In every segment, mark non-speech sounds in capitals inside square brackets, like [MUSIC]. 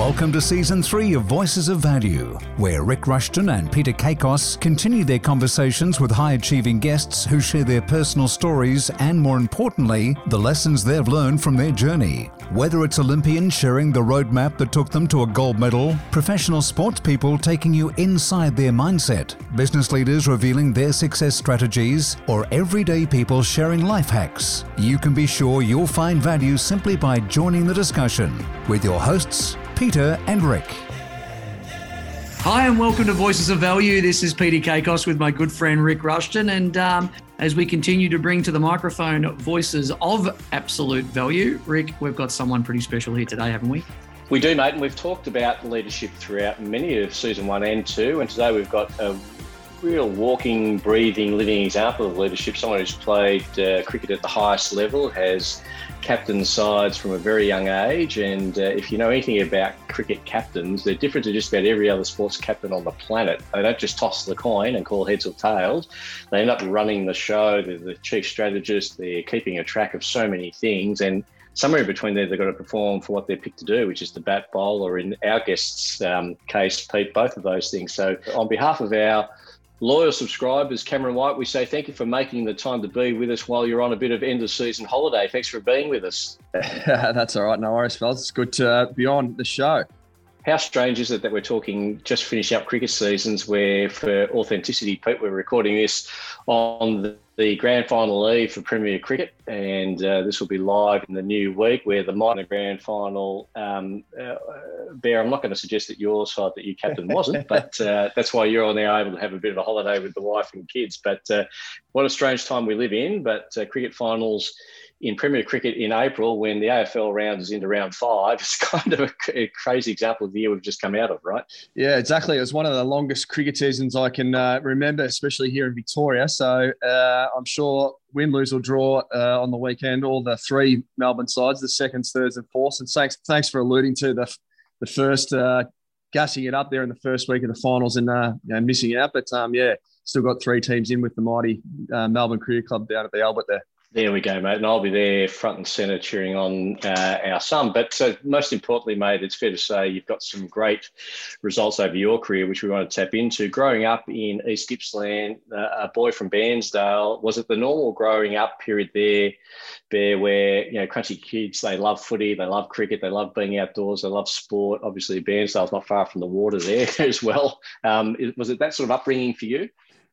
Welcome to season three of Voices of Value, where Rick Rushton and Peter Kakos continue their conversations with high achieving guests who share their personal stories and, more importantly, the lessons they've learned from their journey. Whether it's Olympians sharing the roadmap that took them to a gold medal, professional sports people taking you inside their mindset, business leaders revealing their success strategies, or everyday people sharing life hacks, you can be sure you'll find value simply by joining the discussion with your hosts, Peter and Rick. Hi, and welcome to Voices of Value. This is Peter Kakos with my good friend Rick Rushton. And um, as we continue to bring to the microphone voices of absolute value, Rick, we've got someone pretty special here today, haven't we? We do, mate, and we've talked about leadership throughout many of season one and two. And today we've got a real walking, breathing, living example of leadership. Someone who's played uh, cricket at the highest level, has captain sides from a very young age. And uh, if you know anything about cricket captains, they're different to just about every other sports captain on the planet. They don't just toss the coin and call heads or tails. They end up running the show. They're the chief strategist. They're keeping a track of so many things. And somewhere in between there, they've got to perform for what they're picked to do, which is to bat bowl, or in our guest's um, case, Pete, both of those things. So, on behalf of our loyal subscribers, Cameron White, we say thank you for making the time to be with us while you're on a bit of end of season holiday. Thanks for being with us. [LAUGHS] That's all right. No worries, fellas. It's good to uh, be on the show. How strange is it that we're talking just finish up cricket seasons where, for authenticity, Pete, we're recording this on the, the grand final eve for Premier Cricket, and uh, this will be live in the new week where the minor grand final. Um, uh, Bear, I'm not going to suggest that your side that you captain wasn't, [LAUGHS] but uh, that's why you're now able to have a bit of a holiday with the wife and kids. But uh, what a strange time we live in. But uh, cricket finals in Premier Cricket in April when the AFL round is into round five. [LAUGHS] It's kind of a, crazy example of the year we've just come out of, right? Yeah, exactly. It was one of the longest cricket seasons I can uh, remember, especially here in Victoria. So uh, I'm sure win, lose, or draw uh, on the weekend, all the three Melbourne sides, the seconds, thirds, and fourths. And thanks, thanks for alluding to the the first uh, gassing it up there in the first week of the finals and uh, you know, missing out. But um, yeah, still got three teams in with the mighty uh, Melbourne Cricket Club down at the Albert there. There we go, mate. And I'll be there front and centre cheering on uh, our son. But uh, most importantly, mate, it's fair to say you've got some great results over your career, which we want to tap into. Growing up in East Gippsland, uh, a boy from Bairnsdale, was it the normal growing up period there, Bear, where, you know, crunchy kids, they love footy, they love cricket, they love being outdoors, they love sport. Obviously, Bairnsdale's not far from the water there [LAUGHS] as well. Um, was it that sort of upbringing for you?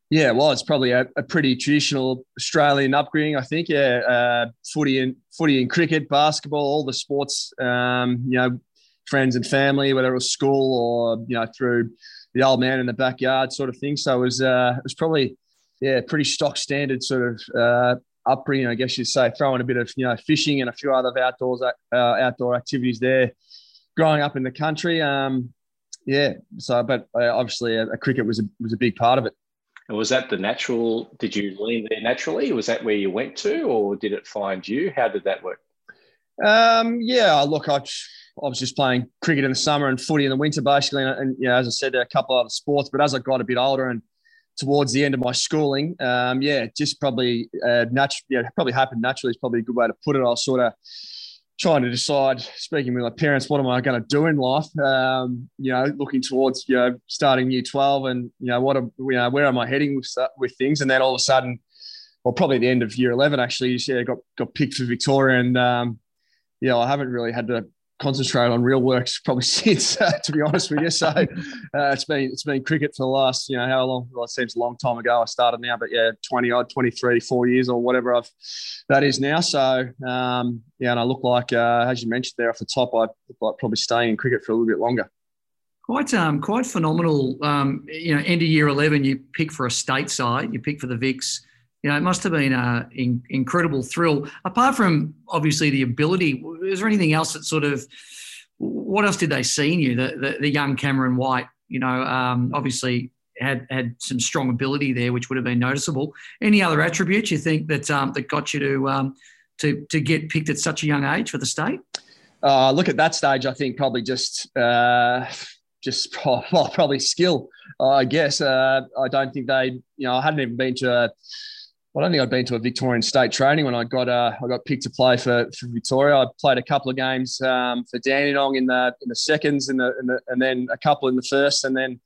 Yeah, well, it's probably a, a pretty traditional Australian upbringing, I think. Yeah, uh, footy and footy and cricket, basketball, all the sports. Um, you know, friends and family, whether it was school or you know through the old man in the backyard sort of thing. So it was uh, it was probably yeah pretty stock standard sort of uh, upbringing, I guess you'd say. Throwing a bit of you know fishing and a few other outdoors uh, outdoor activities there. Growing up in the country, um, yeah. So, but uh, obviously, a, a cricket was a was a big part of it. And was that the natural? Did you lean there naturally? Was that where you went to, or did it find you? How did that work? Um, yeah, look, I, I was just playing cricket in the summer and footy in the winter, basically, and, and you know, as I said, a couple of other sports. But as I got a bit older and towards the end of my schooling, um, yeah, just probably uh, natural. Yeah, probably happened naturally is probably a good way to put it. I was sort of trying to decide, speaking with my parents, what am I going to do in life? Um, you know, looking towards you know starting year twelve, and you know what, am, you know, where am I heading with with things? And then all of a sudden, well, probably at the end of year eleven, actually, yeah, got got picked for Victoria, and um, yeah, I haven't really had to concentrate on real works [LAUGHS] probably since, uh, to be honest with you. So [LAUGHS] uh, it's been it's been cricket for the last you know how long? Well, it seems a long time ago. I started now, but yeah, twenty odd, 23, four years or whatever I've that is now. So um, yeah, and I look like uh, as you mentioned there off the top, I look like probably staying in cricket for a little bit longer. Quite, um, quite phenomenal. Um, you know, end of year eleven, you pick for a state side, you pick for the Vics you know, it must have been an in, incredible thrill. Apart from obviously the ability, is there anything else that sort of, what else did they see in you? The, the, the young Cameron White, you know, um, obviously had had some strong ability there, which would have been noticeable. Any other attributes you think that um, that got you to um, to to get picked at such a young age for the state? Uh, look at that stage. I think probably just uh, just [LAUGHS] well, probably skill. I guess uh, I don't think they. You know, I hadn't even been to. A, I don't think I'd been to a Victorian state training when I got uh, I got picked to play for, for Victoria. I played a couple of games um, for Dandenong in the in the seconds and the, in the, and then a couple in the first, and then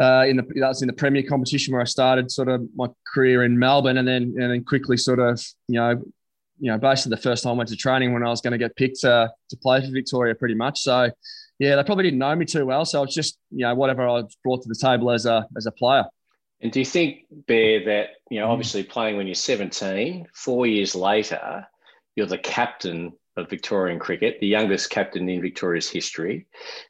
uh, in the that was in the Premier competition where I started sort of my career in Melbourne, and then and then quickly sort of you know you know basically the first time I went to training when I was going to get picked to to play for Victoria, pretty much. So yeah, they probably didn't know me too well, so it's just you know whatever I brought to the table as a as a player. And do you think, Bear, that, you know, mm. obviously playing when you're 17, four years later, you're the captain of Victorian cricket, the youngest captain in Victoria's history.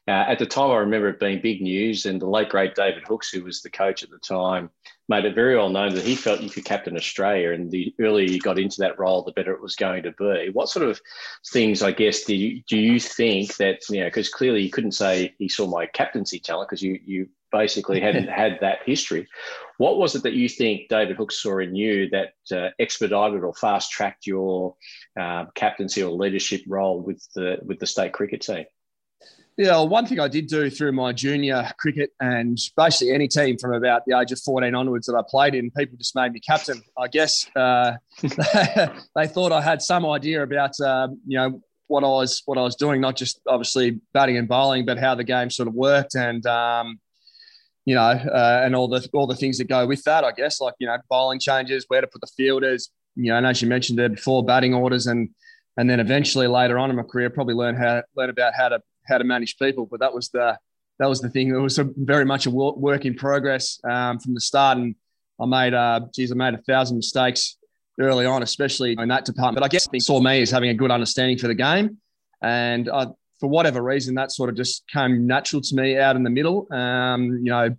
Uh, at the time, I remember it being big news, and the late great David Hookes, who was the coach at the time, made it very well known that he felt you could captain Australia, and the earlier you got into that role, the better it was going to be. What sort of things, I guess, do you, do you think that you know? Because clearly, you couldn't say he saw my captaincy talent because you you basically hadn't [LAUGHS] had that history. What was it that you think David Hookes saw in you that uh, expedited or fast tracked your uh, captaincy or leadership role with the with the state cricket team? Yeah, well, one thing I did do through my junior cricket and basically any team from about the age of 14 onwards that I played in, people just made me captain. I guess uh, [LAUGHS] [LAUGHS] they thought I had some idea about, uh, you know, what I was what I was doing, not just obviously batting and bowling, but how the game sort of worked. And um, you know, uh, and all the all the things that go with that. I guess, like you know, bowling changes, where to put the fielders. You know, and as you mentioned there before, batting orders, and and then eventually later on in my career, probably learn how learn about how to how to manage people. But that was the that was the thing. It was a, very much a work in progress um, from the start, and I made, uh, geez, I made a thousand mistakes early on, especially in that department. But I guess saw me as having a good understanding for the game, and I for whatever reason, that sort of just came natural to me out in the middle. Um, you know,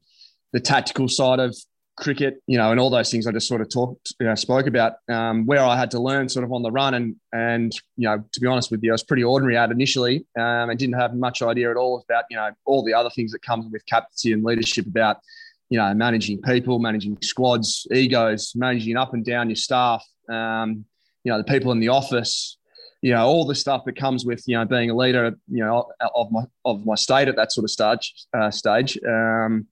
the tactical side of cricket, you know, and all those things I just sort of talked, you know, spoke about, um, where I had to learn sort of on the run. And, and, you know, to be honest with you, I was pretty ordinary at initially um, and didn't have much idea at all about, you know, all the other things that come with captaincy and leadership about, you know, managing people, managing squads, egos, managing up and down your staff, um, you know, the people in the office, you know all the stuff that comes with you know being a leader you know of my of my state at that sort of stage uh, stage. Um,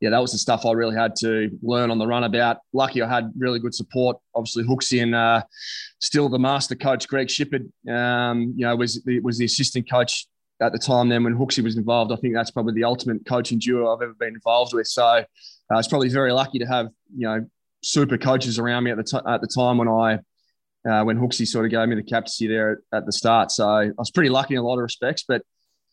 yeah that was the stuff I really had to learn on the run about. Lucky I had really good support obviously Hooksy and uh, still the master coach Greg Shipperd um, you know was the, was the assistant coach at the time then when Hooksy was involved. I think that's probably the ultimate coaching duo I've ever been involved with. So uh, I was probably very lucky to have you know super coaches around me at the, t- at the time when I uh, when Hooksy sort of gave me the captaincy there at, at, the start. So I was pretty lucky in a lot of respects, but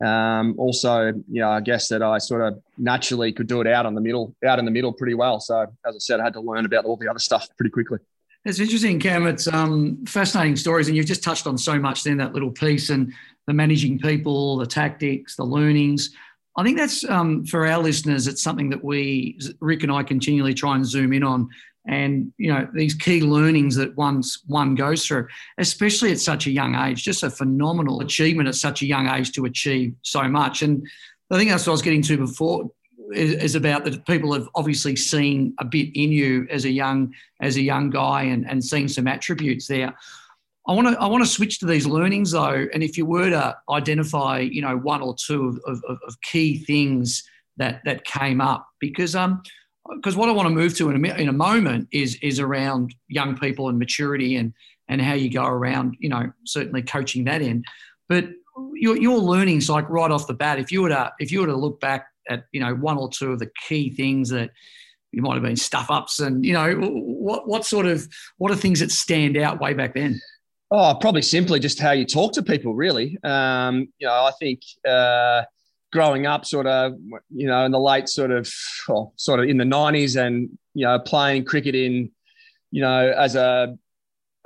um, also, you know, I guess that I sort of naturally could do it out on the middle, out in the middle pretty well. So as I said, I had to learn about all the other stuff pretty quickly. It's interesting, Cam. It's um, fascinating stories, and you've just touched on so much in that little piece, and the managing people, the tactics, the learnings. I think that's um, for our listeners. It's something that we, Rick and I, continually try and zoom in on and you know these key learnings that one's one goes through especially at such a young age just a phenomenal achievement at such a young age to achieve so much. And i think that's what i was getting to before is, is about that people have obviously seen a bit in you as a young as a young guy and, and seen some attributes there. I want to I want to switch to these learnings though, and if you were to identify, you know, one or two of, of, of key things that that came up, because um, because what I want to move to in a, in a moment is is around young people and maturity and and how you go around, you know, certainly coaching that in. But your, your learnings, like right off the bat, if you were to if you were to look back at you know one or two of the key things that you might have been stuff ups, and you know what what sort of what are things that stand out way back then? Oh, probably simply just how you talk to people. Really, um, you know, I think. Uh, growing up, sort of, you know, in the late sort of, well, sort of in the nineties, and you know, playing cricket in, you know, as a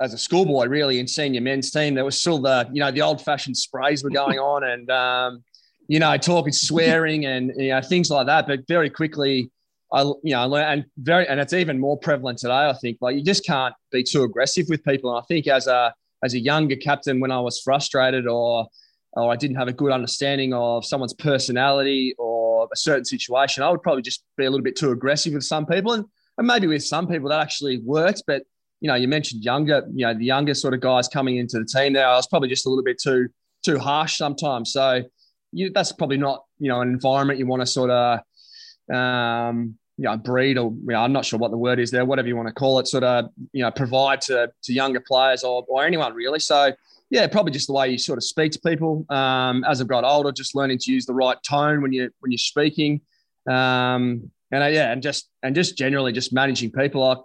as a schoolboy, really in senior men's team, there was still the, you know, the old fashioned sprays were going on, [LAUGHS] and um, you know, talking, swearing, and you know, things like that. But very quickly, I, you know, I learned, and very, and it's even more prevalent today. I think, like, you just can't be too aggressive with people. And I think as a as a younger captain, when I was frustrated or or I didn't have a good understanding of someone's personality or a certain situation, I would probably just be a little bit too aggressive with some people. And, and maybe with some people that actually worked. But, you know, you mentioned younger, you know, the younger sort of guys coming into the team there. I was probably just a little bit too, too harsh sometimes. So you, that's probably not, you know, an environment you want to sort of, um, you know, breed or you know, I'm not sure what the word is there, whatever you want to call it, sort of you know provide to to younger players or or anyone really. So yeah, probably just the way you sort of speak to people. Um, as I've got older, just learning to use the right tone when you when you're speaking, um, and uh, yeah, and just and just generally just managing people. Like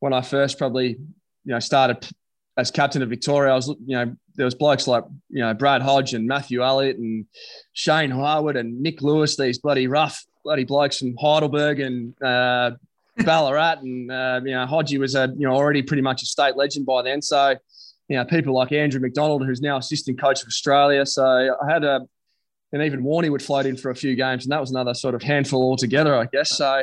when I first probably you know started as captain of Victoria, I was you know there was blokes like you know Brad Hodge and Matthew Elliott and Shane Harwood and Mick Lewis, these bloody rough bloody blokes from Heidelberg and uh, Ballarat, and uh, you know Hodgie was a you know already pretty much a state legend by then. So you know people like Andrew McDonald, who's now assistant coach of Australia. So I had a and even Warney would float in for a few games, and that was another sort of handful altogether, I guess. So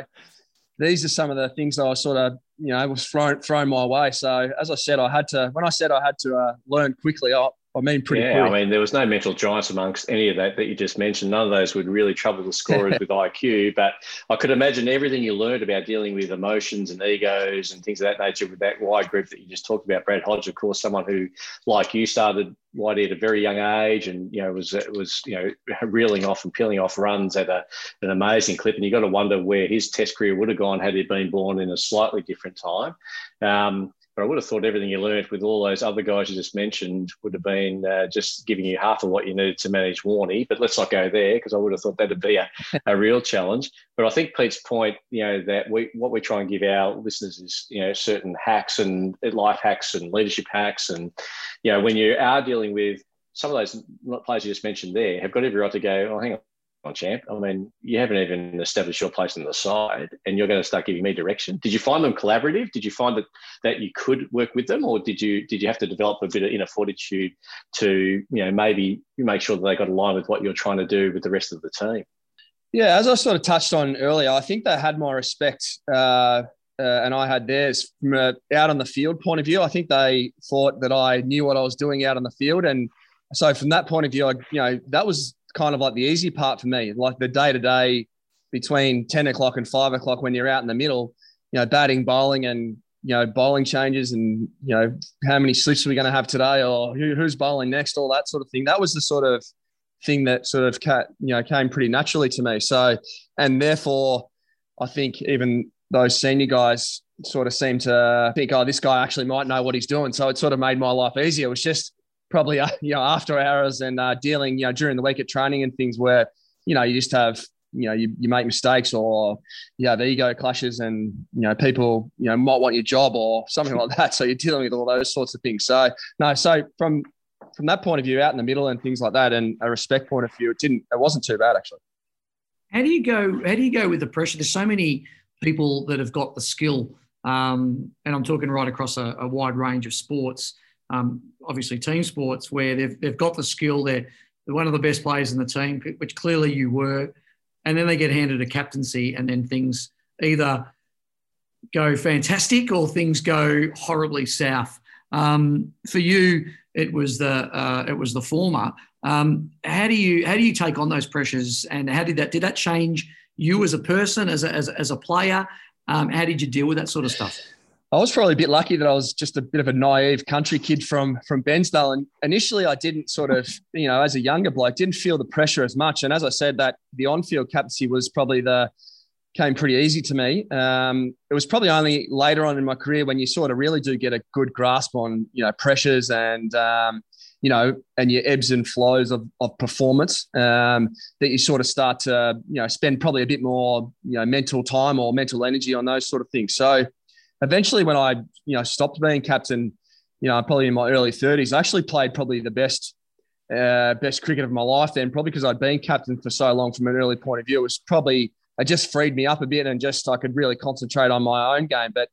these are some of the things that I sort of you know was thrown thrown my way. So as I said, I had to when I said I had to uh, learn quickly. I, I mean, pretty. Yeah, quick. I mean, there was no mental giants amongst any of that that you just mentioned. None of those would really trouble the scorers [LAUGHS] with IQ. But I could imagine everything you learned about dealing with emotions and egos and things of that nature with that wide group that you just talked about. Brad Hodge, of course, someone who, like you, started Whitey at a very young age, and you know was was you know [LAUGHS] reeling off and peeling off runs at a, an amazing clip. And you got to wonder where his Test career would have gone had he been born in a slightly different time. Um, but I would have thought everything you learned with all those other guys you just mentioned would have been uh, just giving you half of what you needed to manage Warney. But let's not go there because I would have thought that'd be a, a real challenge. But I think Pete's point, you know, that we what we try and give our listeners is, you know, certain hacks and life hacks and leadership hacks. And, you know, when you are dealing with some of those players you just mentioned there have got every right to go, oh, hang on, on, champ. I mean, you haven't even established your place on the side, and you're going to start giving me direction. Did you find them collaborative? Did you find that that you could work with them, or did you did you have to develop a bit of inner fortitude to you know maybe make sure that they got aligned with what you're trying to do with the rest of the team? Yeah, as I sort of touched on earlier, I think they had my respect. Uh, uh, and I had theirs from a out on the field point of view. I think they thought that I knew what I was doing out on the field, and so from that point of view, I, you know, that was kind of like the easy part for me, like the day to day between 10 o'clock and five o'clock when you're out in the middle, you know, batting, bowling, and, you know, bowling changes and, you know, how many slips are we going to have today or who, who's bowling next, all that sort of thing. That was the sort of thing that sort of, you know, came pretty naturally to me. So, and therefore, I think even those senior guys sort of seem to think, oh, this guy actually might know what he's doing. So it sort of made my life easier. It was just probably uh, [LAUGHS] you know after hours and uh, dealing you know during the week at training and things where you know you just have you know you, you make mistakes or you have ego clashes and you know people you know might want your job or something like that. [LAUGHS] So you're dealing with all those sorts of things. So no so from from that point of view out in the middle and things like that and a respect point of view it didn't it wasn't too bad actually. How do you go how do you go with the pressure? There's so many people that have got the skill um, and i'm talking right across a, a wide range of sports um, obviously team sports where they've, they've got the skill. They're, one of the best players in the team, which clearly you were. And then they get handed a captaincy, and then things either go fantastic or things go horribly south. Um, for you, it was the uh, it was the former. Um, how do you how do you take on those pressures, and how did that did that change you as a person, as a, as, as a player? Um, how did you deal with that sort of stuff? I was probably a bit lucky that I was just a bit of a naive country kid from from Bairnsdale, and initially I didn't sort of, you know, as a younger bloke, didn't feel the pressure as much. And as I said, that the on-field captaincy was probably the came pretty easy to me. Um, it was probably only later on in my career when you sort of really do get a good grasp on, you know, pressures and um, you know, and your ebbs and flows of, of performance um, that you sort of start to, you know, spend probably a bit more, you know, mental time or mental energy on those sort of things. So eventually when I, you know, stopped being captain, you know, probably in my early 30s, I actually played probably the best uh, best cricket of my life then, probably because I'd been captain for so long from an early point of view. It was probably, it just freed me up a bit and just I could really concentrate on my own game. But,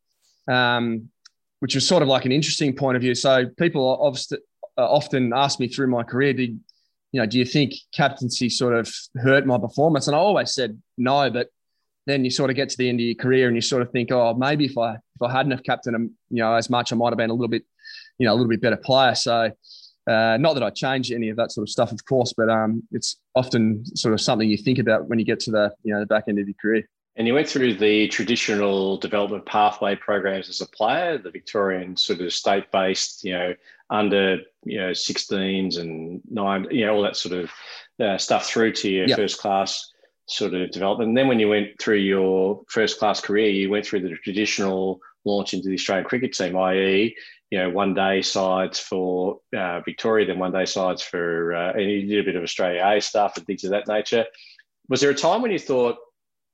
um, which was sort of like an interesting point of view. So people uh, often ask me through my career, did, you know, do you think captaincy sort of hurt my performance? And I always said no, but then you sort of get to the end of your career and you sort of think, oh, maybe if I I hadn't have captained him, you know, as much, I might have been a little bit, you know, a little bit better player. So, uh, not that I change any of that sort of stuff, of course, but um, it's often sort of something you think about when you get to the you know the back end of your career. And you went through the traditional development pathway programs as a player, the Victorian sort of state-based, you know, under you know 16s and nine, you know, all that sort of uh, stuff through to your yep. first class sort of development. And then when you went through your first class career, you went through the traditional launch into the Australian cricket team, i.e., you know, one day sides for uh, Victoria, then one day sides for, uh, and you did a bit of Australia A stuff and things of that nature. Was there a time when you thought,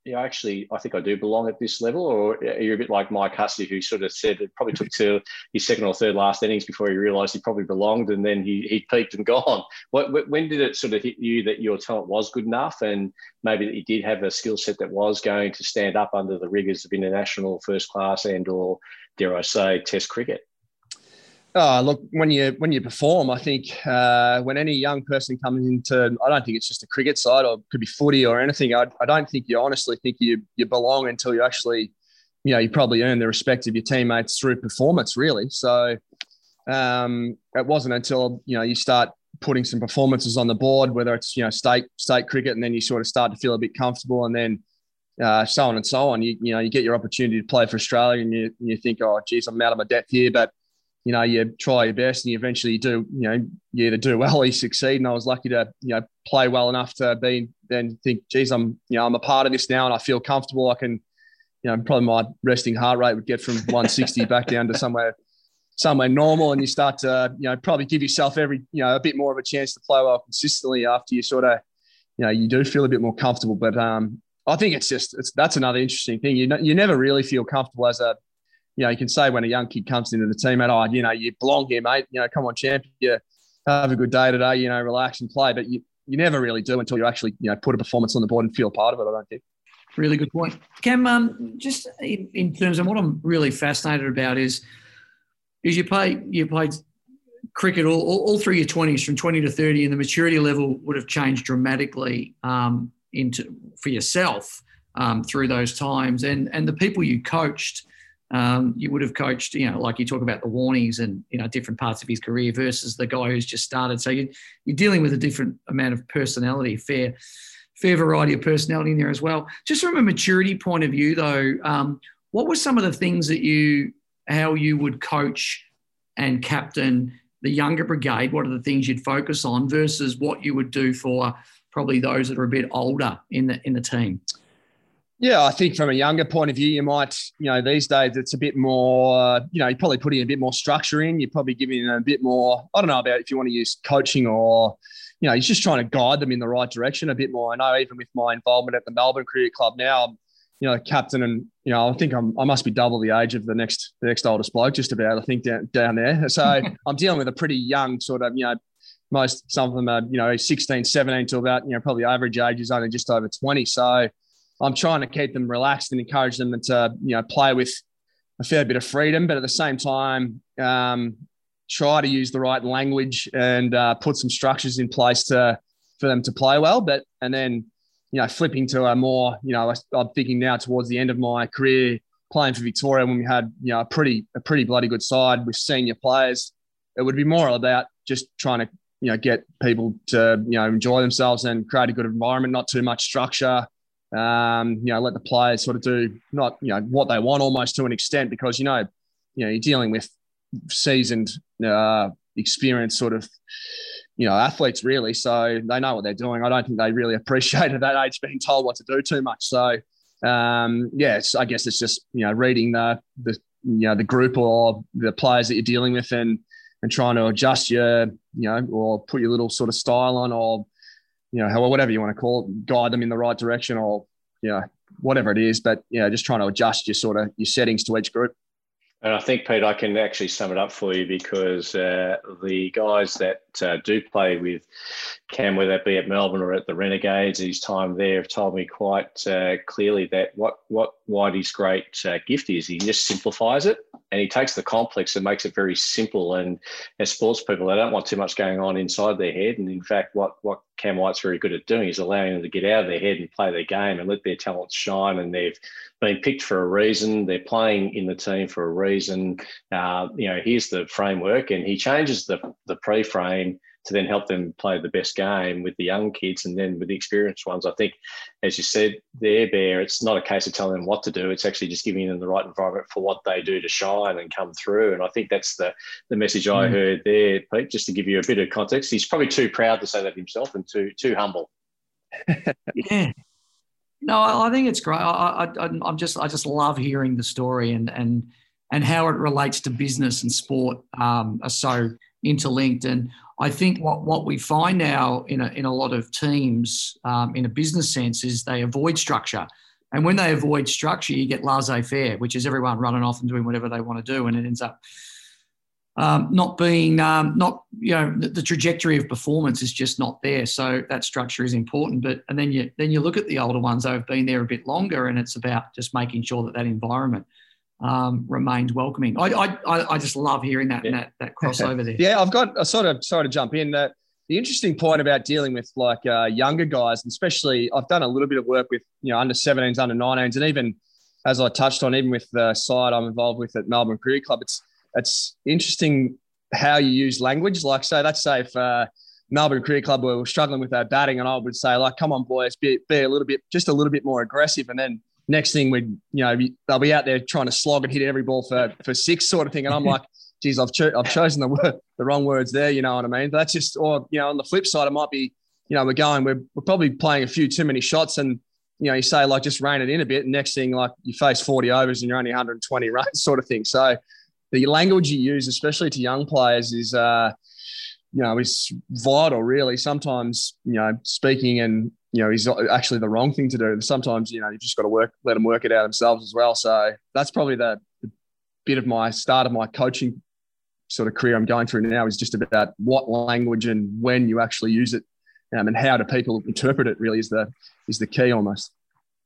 yeah, actually, I think I do belong at this level, or are you a bit like Mike Hussey, who sort of said it probably took to his second or third last innings before he realised he probably belonged, and then he he peaked and [LAUGHS] gone. What when did it sort of hit you that your talent was good enough, and maybe that you did have a skill set that was going to stand up under the rigours of international first class and or dare I say Test cricket? Oh, look, when you when you perform, I think uh, when any young person comes into, I don't think it's just a cricket side or could be footy or anything. I, I don't think you honestly think you you belong until you actually, you know, you probably earn the respect of your teammates through performance, really. So um, it wasn't until you know you start putting some performances on the board, whether it's you know state state cricket, and then you sort of start to feel a bit comfortable, and then uh, so on and so on. You you know you get your opportunity to play for Australia, and you you think, oh, geez, I'm out of my depth here, but you know, you try your best and you eventually do, you know, you either do well or you succeed. And I was lucky to, you know, play well enough to be then think, geez, I'm, you know, I'm a part of this now and I feel comfortable. I can, you know, probably my resting heart rate would get from [LAUGHS] 160 back down to somewhere, somewhere normal. And you start to, you know, probably give yourself every, you know, a bit more of a chance to play well consistently after you sort of, you know, you do feel a bit more comfortable. But um, I think it's just, it's, that's another interesting thing. You, know, you never really feel comfortable as a, you know, you can say when a young kid comes into the team, and oh, you know, you belong here, mate. You know, come on, champ. You have a good day today. You know, relax and play. But you, you never really do until you actually, you know, put a performance on the board and feel part of it. I don't think. Really good point, Cam. Um, just in, in terms of what I'm really fascinated about is, is you play you played cricket all, all, all, through your 20s from 20 to 30 and the maturity level would have changed dramatically um, into for yourself um, through those times and and the people you coached um, you would have coached, you know, like you talk about the Warneys and, you know, different parts of his career versus the guy who's just started. So you, you're dealing with a different amount of personality, fair, fair variety of personality in there as well. Just from a maturity point of view, though, um, what were some of the things that you, how you would coach and captain the younger brigade? What are the things you'd focus on versus what you would do for probably those that are a bit older in the in the team? Yeah, I think from a younger point of view, you might, you know, these days it's a bit more, you know, you're probably putting a bit more structure in. You're probably giving them a bit more, I don't know about if you want to use coaching or, you know, you're just trying to guide them in the right direction a bit more. I know even with my involvement at the Melbourne Cricket Club now, I'm, you know, captain and, you know, I think I'm, I must be double the age of the next, the next oldest bloke, just about, I think, down, down there. So [LAUGHS] I'm dealing with a pretty young sort of, you know, most, some of them are, you know, 16, 17 to about, you know, probably average age is only just over 20. So, I'm trying to keep them relaxed and encourage them to you know play with a fair bit of freedom, but at the same time, um, try to use the right language and uh, put some structures in place to for them to play well. But and then you know flipping to a more you know I'm thinking now towards the end of my career playing for Victoria when we had you know a pretty a pretty bloody good side with senior players. It would be more about just trying to you know get people to you know enjoy themselves and create a good environment, not too much structure um, you know, let the players sort of do not, you know, what they want almost to an extent because, you know, you know, you're dealing with seasoned, uh, experienced sort of, you know, athletes really. So they know what they're doing. I don't think they really [LAUGHS] appreciated that age being told what to do too much. So, um, yeah, I guess it's just, you know, reading the, the, you know, the group or the players that you're dealing with and, and trying to adjust your, you know, or put your little sort of style on or, you know, however, whatever you want to call it, guide them in the right direction or, you know, whatever it is. But, you know, just trying to adjust your sort of your settings to each group. And I think, Pete, I can actually sum it up for you because uh, the guys that uh, do play with Cam, whether that be at Melbourne or at the Renegades, his time there, have told me quite uh, clearly that what what Whitey's great uh, gift is, he just simplifies it and he takes the complex and makes it very simple. And as sports people, they don't want too much going on inside their head. And in fact, what what Cam White's very good at doing is allowing them to get out of their head and play their game and let their talents shine. And they've been picked for a reason. They're playing in the team for a reason. Uh, you know, here's the framework, and he changes the the pre-frame to then help them play the best game with the young kids, and then with the experienced ones. I think, as you said, there, Bear, it's not a case of telling them what to do. It's actually just giving them the right environment for what they do to shine and come through. And I think that's the the message I mm. heard there, Pete. Just to give you a bit of context, he's probably too proud to say that himself and too too humble. [LAUGHS] yeah. No, I think it's great. I, I, I'm just, I just love hearing the story and and and how it relates to business and sport um, are so interlinked. And I think what, what we find now in a, in a lot of teams um, in a business sense is they avoid structure. And when they avoid structure, you get laissez faire, which is everyone running off and doing whatever they want to do. And it ends up um, not being, um, not, you know, the, the, trajectory of performance is just not there. So that structure is important. But, and then you, then you look at the older ones that have been there a bit longer and it's about just making sure that that environment um, remained welcoming. I, I, I just love hearing that yeah. that, that crossover there. yeah, I've got a sort of sorry to jump in. Uh, the interesting point about dealing with like uh, younger guys, and especially I've done a little bit of work with you know under 17s, under 19s, and even as I touched on, even with the side I'm involved with at Melbourne Cricket Club, it's it's interesting how you use language. Like, say, let's say if uh, Melbourne Cricket Club were struggling with their batting, and I would say, like, come on, boys, be, be a little bit, just a little bit more aggressive, and then next thing we'd you know they'll be out there trying to slog and hit every ball for for six sort of thing. And i'm like [LAUGHS] geez i've, cho- I've chosen the word, the wrong words there you know what i mean? But that's just or you know on the flip side it might be you know we're going we're, we're probably playing a few too many shots and you know you say like just rein it in a bit and next thing like you face 40 overs and you're only 120 [LAUGHS] runs sort of thing. So the language you use especially to young players is uh you know is vital really. Sometimes you know speaking and you know, he's actually the wrong thing to do. Sometimes, you know, you've just got to work, let them work it out themselves as well. So that's probably the, the bit of my start of my coaching sort of career I'm going through now is just about what language and when you actually use it um, and how do people interpret it really is the is the key almost.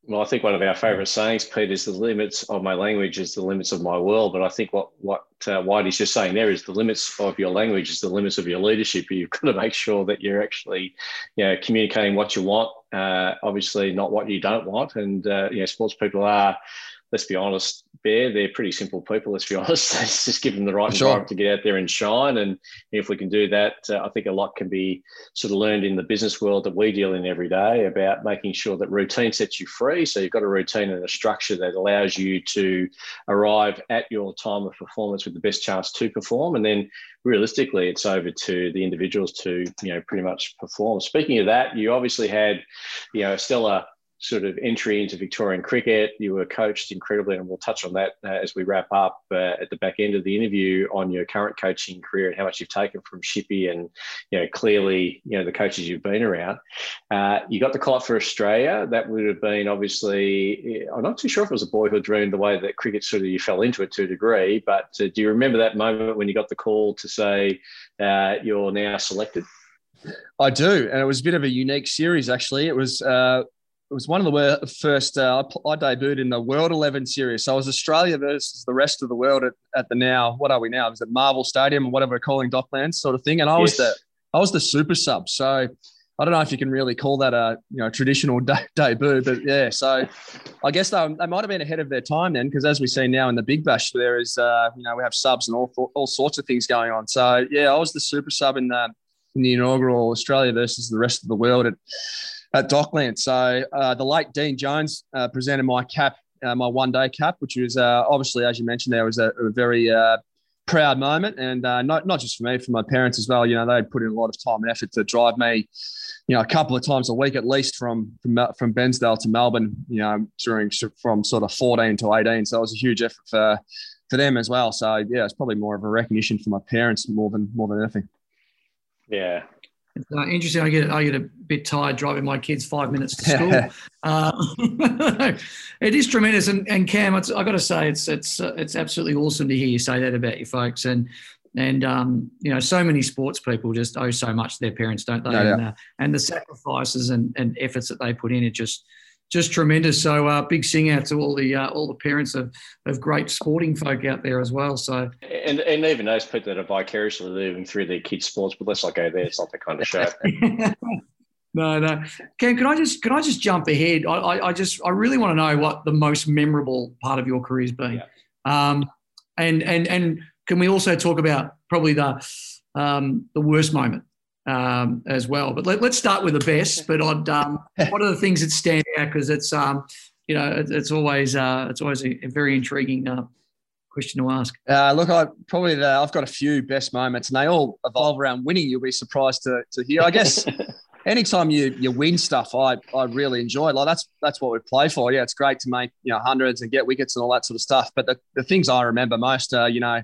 Well, I think one of our favourite sayings, Pete, is the limits of my language is the limits of my world. But I think what what uh, Whitey's just saying there is the limits of your language is the limits of your leadership. You've got to make sure that you're actually, you know, communicating what you want. Uh, obviously, not what you don't want. And uh, you know, sports people are let's be honest, Bear, they're pretty simple people. Let's be [LAUGHS] honest. Let's just give them the right environment to get out there and shine. And if we can do that, uh, I think a lot can be sort of learned in the business world that we deal in every day about making sure that routine sets you free. So you've got a routine and a structure that allows you to arrive at your time of performance with the best chance to perform. And then realistically, it's over to the individuals to, you know, pretty much perform. Speaking of that, you obviously had, you know, Stella sort of entry into Victorian cricket. You were coached incredibly, and we'll touch on that uh, as we wrap up uh, at the back end of the interview on your current coaching career and how much you've taken from Shippy and you know clearly you know the coaches you've been around. Uh, you got the call for Australia. That would have been obviously. I'm not too sure if it was a boyhood dream the way that cricket sort of you fell into it to a degree. But uh, do you remember that moment when you got the call to say uh, you're now selected? I do, and it was a bit of a unique series actually. It was uh, it was one of the first. Uh, I debuted in the World Eleven series, so it was Australia versus the rest of the world at, at the now. What are we now? Is it Marvel Stadium or whatever we're calling Docklands sort of thing? And I yes. was the I was the super sub. So I don't know if you can really call that a you know traditional de- [LAUGHS] debut, but yeah. So I guess they, they might have been ahead of their time then, because as we see now in the Big Bash, there is uh, you know we have subs and all all sorts of things going on. So yeah, I was the super sub in the in the inaugural Australia versus the rest of the world at at Dockland. So uh, the late Dean Jones uh, presented my cap, uh, my one day cap, which was uh, obviously, as you mentioned, there was a, a very uh, proud moment, and uh, not not just for me, for my parents as well. You know, they put in a lot of time and effort to drive me, you know, a couple of times a week at least from from, from Bairnsdale to Melbourne. You know, during from sort of 14 to 18. So it was a huge effort for for them as well. So yeah, it's probably more of a recognition for my parents more than more than anything. Yeah, it's uh, interesting. I get I get a bit tired driving my kids five minutes to school. uh, [LAUGHS] [LAUGHS] it is tremendous, and, and Cam, I've got to say, it's it's uh, it's absolutely awesome to hear you say that about your folks, and and um, you know, so many sports people just owe so much to their parents, don't they? No, and, yeah. uh, and the sacrifices and, and efforts that they put in, it just just tremendous. So uh, big sing out to all the uh, all the parents of, of great sporting folk out there as well. So and and even those people that are vicariously living through their kids' sports, but let's not go there. It's not the kind of show. [LAUGHS] no, no. Ken, can I just can I just jump ahead? I, I, I, just I really want to know what the most memorable part of your career has been. Yeah. Um, and and and can we also talk about probably the um, the worst moment um, as well. But let, us start with the best. But I'd, um, [LAUGHS] what are the things that stand out? Because it's um, you know it, it's always uh, it's always a, a very intriguing uh, question to ask. Uh, look, I probably the, I've got a few best moments, and they all evolve around winning. You'll be surprised to to hear. I guess [LAUGHS] anytime you you win stuff, I I really enjoy. Like that's that's what we play for. Yeah, it's great to make you know hundreds and get wickets and all that sort of stuff. But the, the things I remember most are you know,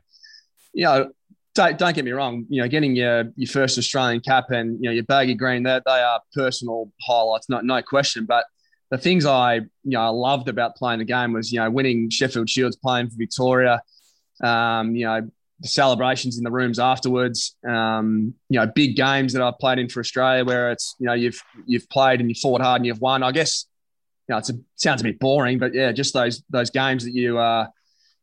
you know. Don't, don't get me wrong. You know, getting your your first Australian cap and you know your baggy green, that they are personal highlights, no no question. But the things I you know I loved about playing the game was you know winning Sheffield Shields, playing for Victoria, um, you know the celebrations in the rooms afterwards. Um, you know, big games that I've played in for Australia, where it's you know you've you've played and you fought hard and you've won. I guess you know it sounds a bit boring, but yeah, just those those games that you uh,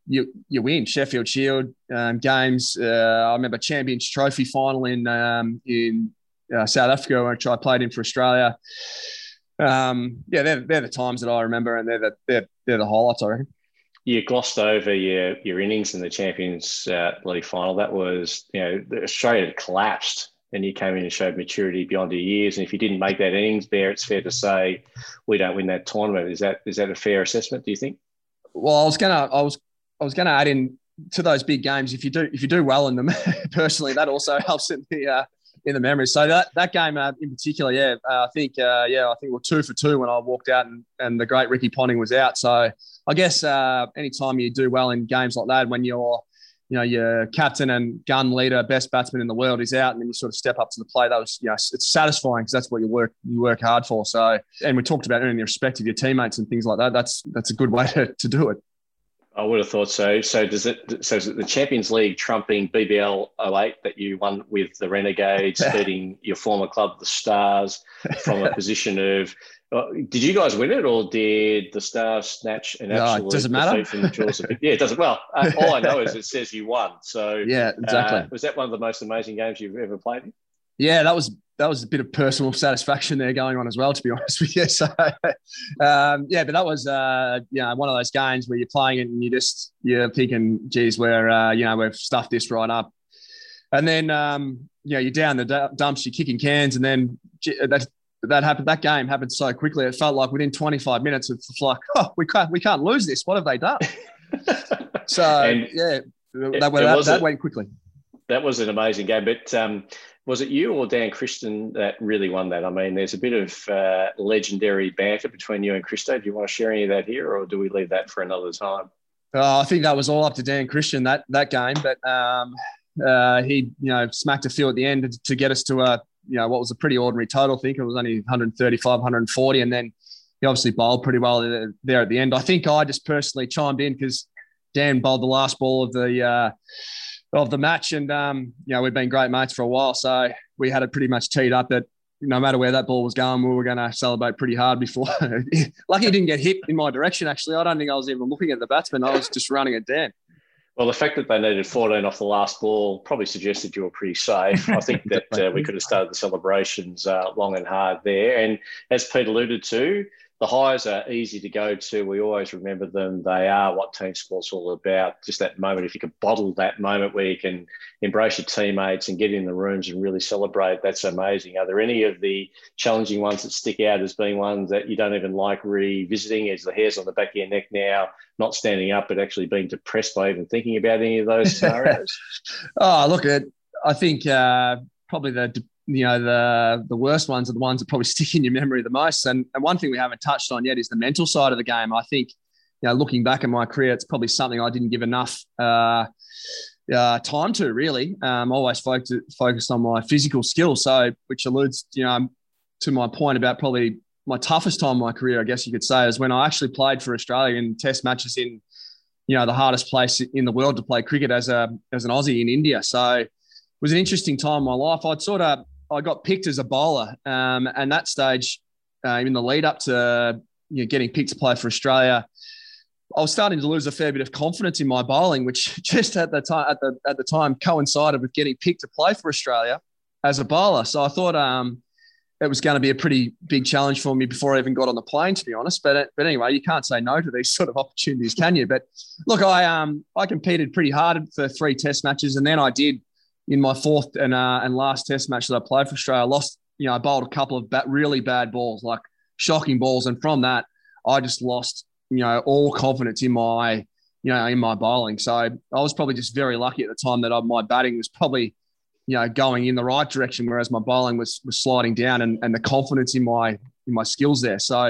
you you win Sheffield Shield um, games. Uh, I remember Champions Trophy final in um, in uh, South Africa, which I played in for Australia. Um, yeah, they're, they're the times that I remember, and they're the they're, they're the highlights, I reckon you glossed over your your innings in the Champions uh, League final. That was, you know, Australia had collapsed, and you came in and showed maturity beyond your years. And if you didn't make that innings there, it's fair to say we don't win that tournament. Is that is that a fair assessment? Do you think? Well, I was gonna, I was, I was gonna add in to those big games. If you do, if you do well in them, [LAUGHS] personally, that also [LAUGHS] helps in the uh, in the memory. So that that game uh, in particular, yeah, uh, I think uh, yeah, I think we're two for two when I walked out and, and the great Ricky Ponting was out. So I guess uh, anytime you do well in games like that, when you're you know your captain and gun leader, best batsman in the world is out, and then you sort of step up to the plate. That was you know it's satisfying because that's what you work you work hard for. So and we talked about earning the respect of your teammates and things like that. That's that's a good way [LAUGHS] to, to do it. I would have thought so. So does it? So is it the Champions League trumping BBL 08 that you won with the Renegades, [LAUGHS] beating your former club, the Stars, from a position of? Uh, did you guys win it, or did the Stars snatch an absolute no, it matter? from the jaws? Of, yeah, it doesn't. Well, uh, all I know is it says you won. So [LAUGHS] yeah, exactly. Uh, was that one of the most amazing games you've ever played? In? Yeah, that was that was a bit of personal [LAUGHS] satisfaction there going on as well, to be [LAUGHS] honest with you. So, um, yeah, but that was, uh, you know, one of those games where you're playing it and you just, you're thinking, geez, we're, uh, you know, we've stuffed this right up. And then, um, you know, you're down the dumps, you're kicking cans, and then that, that happened. That game happened so quickly. It felt like within 25 minutes, it's [LAUGHS] like, oh, we can't, we can't lose this. What have they done? so, and yeah, that, that, that went quickly. That was an amazing game. But um, was it you or Dan Christian that really won that? I mean, there's a bit of uh, legendary banter between you and Christo. Do you want to share any of that here, or do we leave that for another time? Uh, I think that was all up to Dan Christian that that game, but um, uh, he you know smacked a few at the end to get us to a you know what was a pretty ordinary total. I think it was only 135, 140, and then he obviously bowled pretty well there at the end. I think I just personally chimed in because Dan bowled the last ball of the uh, of the match. And, um, you know, we've been great mates for a while. So we had it pretty much teed up that no matter where that ball was going, we were going to celebrate pretty hard before. [LAUGHS] Lucky it didn't get hit in my direction, actually. I don't think I was even looking at the batsman. I was just running it down. Well, the fact that they needed 14 off the last ball probably suggested you were pretty safe. I think [LAUGHS] that uh, we could have started the celebrations uh, long and hard there. And as Pete alluded to, the highs are easy to go to. We always remember them. They are what team sport's all about. Just that moment. If you could bottle that moment where you can embrace your teammates and get in the rooms and really celebrate, that's amazing. Are there any of the challenging ones that stick out as being ones that you don't even like revisiting? As the hairs on the back of your neck now, not standing up, but actually being depressed by even thinking about any of those [LAUGHS] scenarios? oh, look, at I think uh, probably the you know the the worst ones are the ones that probably [LAUGHS] stick in your memory the most. And, and one thing we haven't touched on yet is the mental side of the game. I think you know looking back at my career, it's probably something I didn't give enough uh, uh, time to really. Um, always focused focused on my physical skills, so which alludes you know to my point about probably my toughest time in my career, I guess you could say, is when I actually played for Australia in Test matches in you know the hardest place in the world to play cricket as a as an Aussie in India. So it was an interesting time in my life. I'd sort of I got picked as a bowler, um, and that stage, uh, in the lead up to you know, getting picked to play for Australia, I was starting to lose a fair bit of confidence in my bowling, which [LAUGHS] just at the time at the at the time coincided with getting picked to play for Australia as a bowler. So I thought um, it was going to be a pretty big challenge for me before I even got on the plane, to be honest. But but anyway, you can't say no to these [LAUGHS] sort of opportunities, can you? But look, I um I competed pretty hard for three Test matches, and then I did in my fourth and uh, and last Test match that I played for Australia, I lost. You know, I bowled a couple of really bad balls, like shocking balls, and from that, I just lost. You know, all confidence in my you know in my bowling. So I was probably just very lucky at the time that I, my batting was probably you know, going in the right direction, whereas my bowling was was sliding down, and, and the confidence in my in my skills there. So,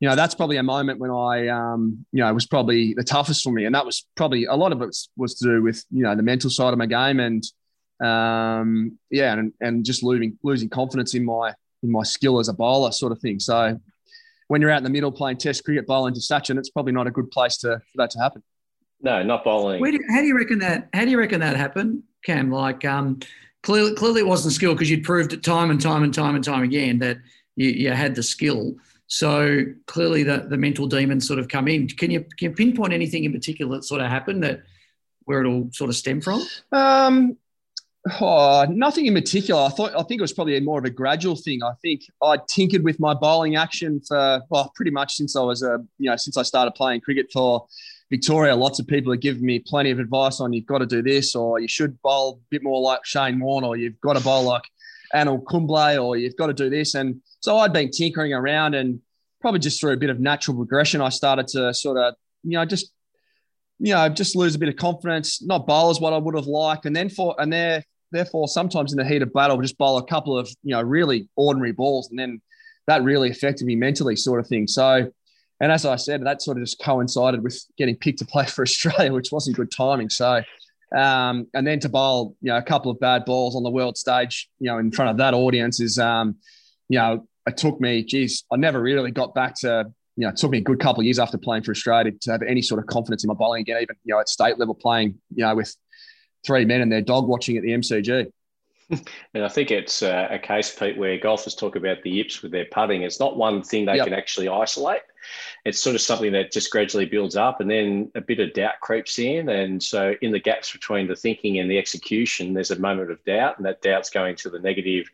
you know, that's probably a moment when I, um, you know, was probably the toughest for me, and that was probably a lot of it was, was to do with you know the mental side of my game, and um, yeah, and and just losing losing confidence in my in my skill as a bowler, sort of thing. So, when you're out in the middle playing Test cricket, bowling to Sachin, it's probably not a good place to for that to happen. No, not bowling. Do, how do you reckon that? How do you reckon that happened, Cam? Like, um, clearly, clearly it wasn't skill because you'd proved it time and time and time and time again that you, you had the skill. So clearly, the, the mental demons sort of come in. Can you can you pinpoint anything in particular that sort of happened that where it all sort of stemmed from? Um, oh, nothing in particular. I thought I think it was probably more of a gradual thing. I think I tinkered with my bowling action for well, pretty much since I was a you know since I started playing cricket for Victoria, lots of people are giving me plenty of advice on you've got to do this, or you should bowl a bit more like Shane Warne, or you've got to bowl like Anil Kumble, or you've got to do this. And so I'd been tinkering around, and probably just through a bit of natural progression, I started to sort of, you know, just, you know, just lose a bit of confidence, not bowl as what I would have liked, and then for and there, therefore, sometimes in the heat of battle, just bowl a couple of, you know, really ordinary balls, and then that really affected me mentally, sort of thing. So and as I said, that sort of just coincided with getting picked to play [LAUGHS] for Australia, which wasn't good timing. So, um, and then to bowl, you know, a couple of bad balls on the world stage, you know, in front of that audience is, um, you know, it took me, geez, I never really got back to, you know, it took me a good couple of years after playing for Australia to have any sort of confidence in my bowling again, even, you know, at state level playing, you know, with three men and their dog watching at the MCG. [LAUGHS] And I think it's uh, a case, Pete, where golfers talk about the yips with their putting. It's not one thing they yep. can actually isolate it's sort of something that just gradually builds up and then a bit of doubt creeps in. And so, in the gaps between the thinking and the execution, there's a moment of doubt, and that doubt's going to the negative.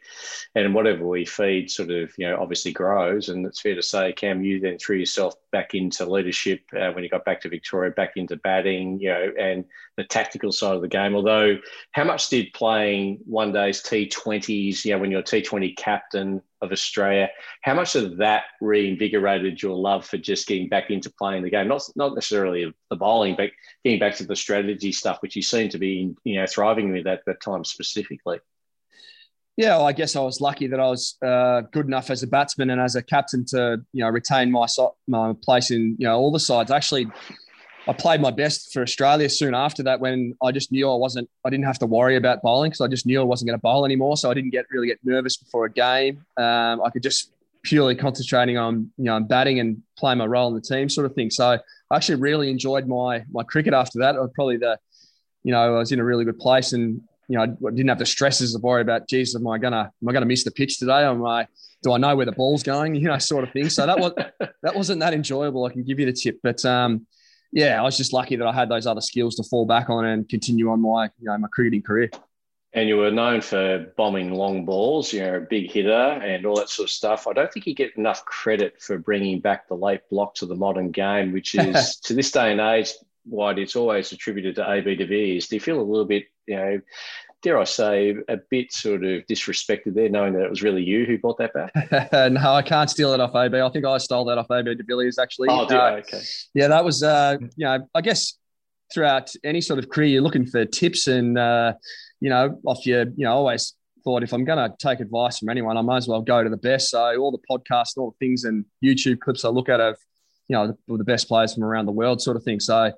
And whatever we feed, sort of, you know, obviously grows. And it's fair to say, Cam, you then threw yourself back into leadership uh, when you got back to Victoria, back into batting, you know, and the tactical side of the game. Although, how much did playing one day's T20s, you know, when you're T20 captain, of Australia. How much of that reinvigorated your love for just getting back into playing the game? Not not necessarily the bowling, but getting back to the strategy stuff, which you seem to be you know thriving with at that time specifically. Yeah, well, I guess I was lucky that I was uh, good enough as a batsman and as a captain to you know retain my my place in you know all the sides. Actually, I played my best for Australia soon after that when I just knew I wasn't, I didn't have to worry about bowling because I just knew I wasn't going to bowl anymore. So I didn't get really get nervous before a game. Um, I could just purely concentrating on, you know, batting and playing my role in the team sort of thing. So I actually really enjoyed my, my cricket after that. I probably the, you know, I was in a really good place and, you know, I didn't have the stresses of worry about, geez, am I gonna, am I gonna miss the pitch today? Am I, do I know where the ball's going? [LAUGHS] You know, sort of thing. So that was, that wasn't that enjoyable. I can give you the tip, but, um, yeah, I was just lucky that I had those other skills to fall back on and continue on my you know my cricketing career. And you were known for bombing long balls, you know, a big hitter and all that sort of stuff. I don't think you get enough credit for bringing back the late block to the modern game, which [LAUGHS] is to this day and age, why it's always attributed to AB de Villiers. Do you feel a little bit, you know, dare I say, a bit sort of disrespected there, knowing that it was really you who bought that back? [LAUGHS] no, I can't steal it off AB. I think I stole that off AB de Villiers, actually. Oh, uh, okay. Yeah, that was, uh, you know, I guess throughout any sort of career, you're looking for tips and, uh, you know, off your, you know, always thought if I'm going to take advice from anyone, I might as well go to the best. So all the podcasts and all the things and YouTube clips I look at of, you know, the, the best players from around the world sort of thing. So at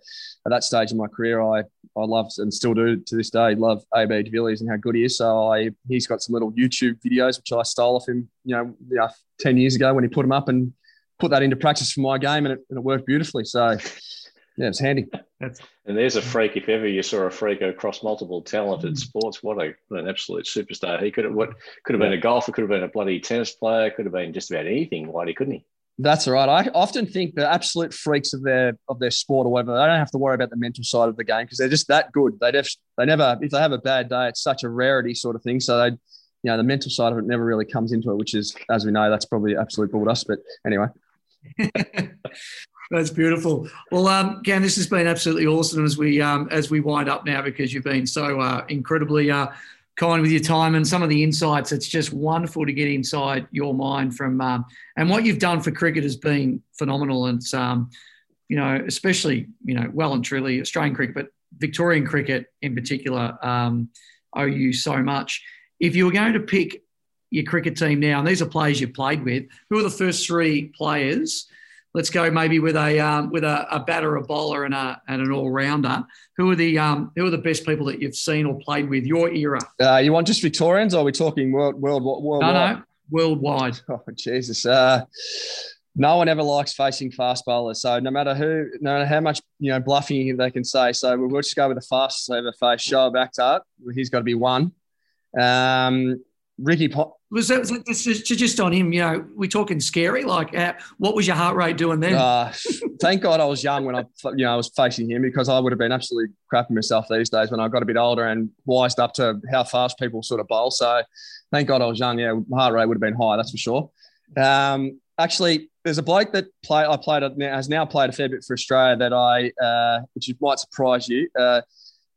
that stage in my career, I, I love and still do to this day, love AB de Villiers and how good he is. So I, he's got some little YouTube videos, which I stole off him, you know, you know 10 years ago when he put them up and put that into practice for my game and it, and it worked beautifully. So yeah, it's handy. and there's a freak. If ever you saw a freak across multiple talented mm. sports, what a what an absolute superstar! He could have what could have been a golfer, could have been a bloody tennis player, could have been just about anything. Why couldn't he? That's right. I often think the absolute freaks of their of their sport or whatever, they don't have to worry about the mental side of the game because they're just that good. They just they never if they have a bad day, it's such a rarity sort of thing. So they, you know, the mental side of it never really comes into it, which is, as we know, that's probably absolute dust. But anyway. [LAUGHS] [LAUGHS] That's beautiful. Well, um, Cam, this has been absolutely awesome as we um, as we wind up now because you've been so uh, incredibly uh, kind with your time and some of the insights. It's just wonderful to get inside your mind from um, and what you've done for cricket has been phenomenal. And it's um, you know, especially you know, well and truly Australian cricket, but Victorian cricket in particular. Um, owe you so much. If you were going to pick your cricket team now, and these are players you've played with, who are the first three players? Let's go maybe with a um, with a, a, batter, a bowler, and a and an all rounder. Who are the um, who are the best people that you've seen or played with your era? Uh, you want just Victorians, or are we talking world world world? No, no, worldwide. [LAUGHS] Oh Jesus! Uh, no one ever likes facing fast bowlers. So no matter who, no matter how much you know bluffing they can say, so we'll just go with the fastest ever face. Shoaib Akhtar. He's got to be one. Um, Ricky Pop. Was that, was that just, on him? You know, we're talking scary. Like, uh, what was your heart rate doing then? Uh, thank God I was young when I, you know, I was facing him because I would have been absolutely crapping myself these days when I got a bit older and wised up to how fast people sort of bowl. So, thank God I was young. Yeah, my heart rate would have been high, that's for sure. Um, actually, there's a bloke that play I played has now played a fair bit for Australia that I, uh, which might surprise you. Uh,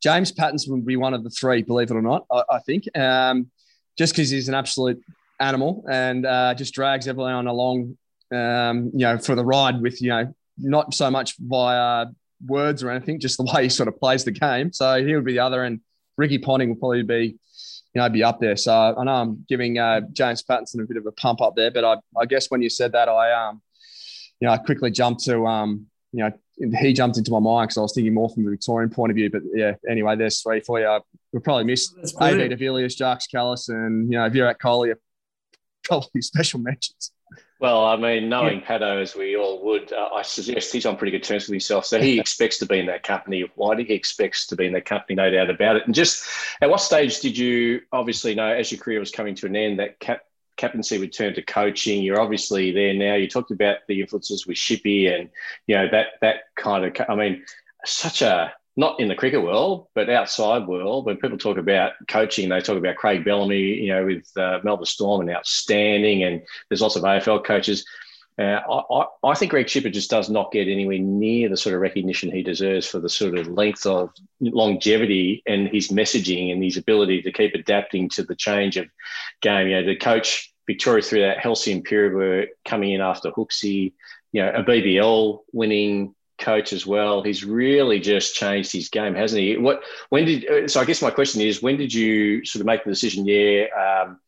James Pattinson would be one of the three, believe it or not. I, I think. Um, just because he's an absolute animal and uh, just drags everyone along, um, you know, for the ride with, you know, not so much via words or anything, just the [LAUGHS] way he sort of plays the game. So he would be the other, and Ricky Ponting will probably be, you know, be up there. So I know I'm giving uh, James Pattinson a bit of a pump up there, but I, I guess when you said that, I, um, you know, I quickly jumped to, um, you know, he jumped into my mind because I was thinking more from the Victorian point of view. But yeah, anyway, there's three for you. We'll probably miss AB de Villiers, Jacques Kallis, and you know Virat Kohli. Probably special mentions. Well, I mean, knowing yeah. Pato as we all would, uh, I suggest he's on pretty good terms with himself. So he expects to be in that company. Why did he expects to be in that company? No doubt about it. And just at what stage did you obviously know as your career was coming to an end that cap, captaincy would turn to coaching. You're obviously there now. You talked about the influences with Shippy and you know that that kind of. I mean, such a not in the cricket world, but outside world. When people talk about coaching, they talk about Craig Bellamy. You know, with uh, Melbourne Storm and outstanding, and there's lots of AFL coaches. Uh, I, I, think Greg Shipperd just does not get anywhere near the sort of recognition he deserves for the sort of length of longevity and his messaging and his ability to keep adapting to the change of game. You know, the coach Victoria through that halcyon period were coming in after Hooksy, you know, a BBL winning coach as well. He's really just changed his game, hasn't he? What when did so? I guess my question is, when did you sort of make the decision? Yeah, um,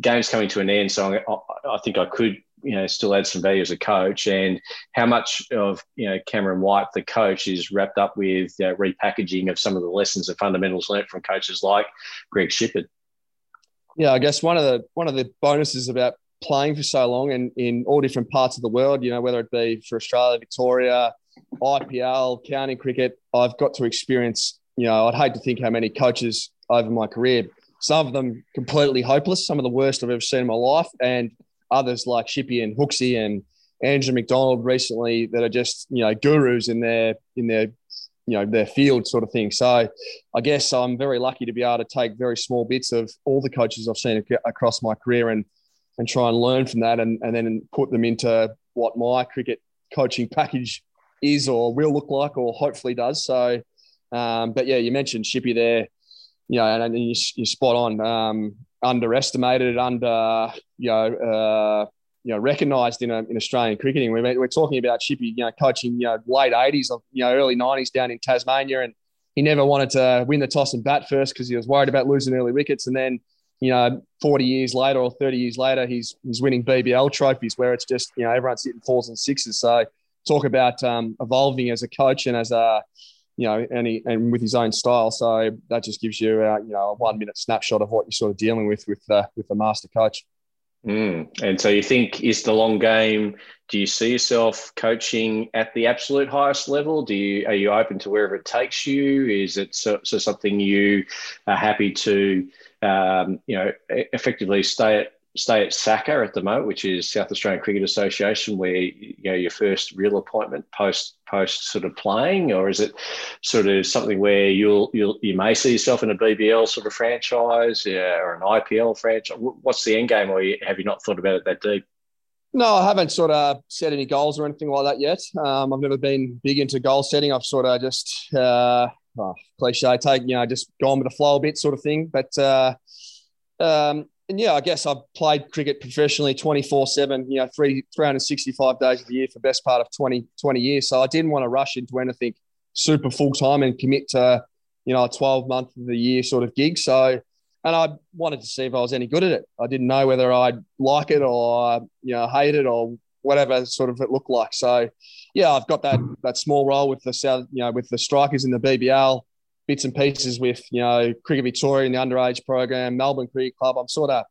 game's coming to an end, so I, I think I could you know still add some value as a coach and how much of you know cameron white the coach is wrapped up with uh, repackaging of some of the lessons and fundamentals learnt from coaches like greg shipperd yeah, I guess one of the one of the bonuses about playing for so long and in all different parts of the world, you know, whether it be for Australia, Victoria, IPL, county cricket, I've got to experience, you know, I'd hate to think how many coaches over my career, some of them completely hopeless, some of the worst I've ever seen in my life, and others like Shippy and Hooksy and Andrew McDonald recently that are just, you know, gurus in their in their you know their field sort of thing. So I guess I'm very lucky to be able to take very small bits of all the coaches I've seen across my career and and try and learn from that and, and then put them into what my cricket coaching [LAUGHS] package is or will look like or hopefully does. So, um, but yeah, you mentioned Shippy there, you know, and, and you, are spot on. Um, underestimated, under, you know, uh, you know recognised in, a, in Australian cricketing. We're, we're talking about Shippy, you know, coaching you know late eighties, of, you know, early nineties down in Tasmania, and he never wanted to win the toss and bat first because he was worried about losing early wickets. And then, you know, forty years later or thirty years later, he's he's winning BBL trophies where it's just you know everyone's hitting fours and sixes. So talk about um, evolving as a coach and as a you know, and, he, and with his own style. So that just gives you, uh, you know, a one minute snapshot of what you're sort of dealing with with uh, with the master coach. Mm. And so you think is the long game? Do you see yourself coaching at the absolute highest level? Do you are you open to wherever it takes you? Is it so, so something you are happy to um, you know effectively stay at stay at SACA at the moment, which is South Australian Cricket Association, where you know your first real appointment post post sort of playing, or is it sort of something where you'll you'll you may see yourself in a BBL sort of franchise yeah, or an IPL franchise? What's the end game, or have you not thought about it that deep? No, I haven't sort of set any goals or anything like that yet. Um, I've never been big into goal setting. I've sort of just uh, oh, cliche take, you know, just gone with the flow a bit, sort of thing. But uh, um, and yeah, I guess I've played cricket professionally 24 7, you know, three, 365 days of the year for best part of 20, 20 years. So I didn't want to rush into anything super full time and commit to, you know, a 12 month of the year sort of gig. So, and I wanted to see if I was any good at it. I didn't know whether I'd like it or, you know, hate it or whatever sort of it looked like. So, yeah, I've got that that small role with the South, you know, with the strikers in the BBL, bits and pieces with you know Cricket Victoria in the underage program, Melbourne Cricket Club. I'm sort of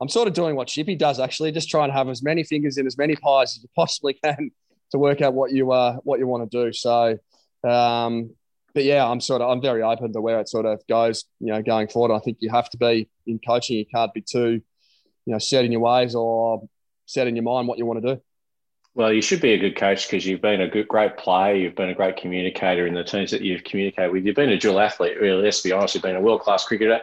I'm sort of doing what Shippy does actually, just trying to have as many fingers in as many pies as you possibly can [LAUGHS] to work out what you uh what you want to do. So, um, but yeah, I'm sort of I'm very open to where it sort of goes. You know, going forward, I think you have to be in coaching. You can't be too, you know, set in your ways or set in your mind what you want to do. Well, you should be a good coach because you've been a good, great player. You've been a great communicator in the teams that you've communicated with. You've been a dual athlete, really. Let's be honest. You've been a world class cricketer,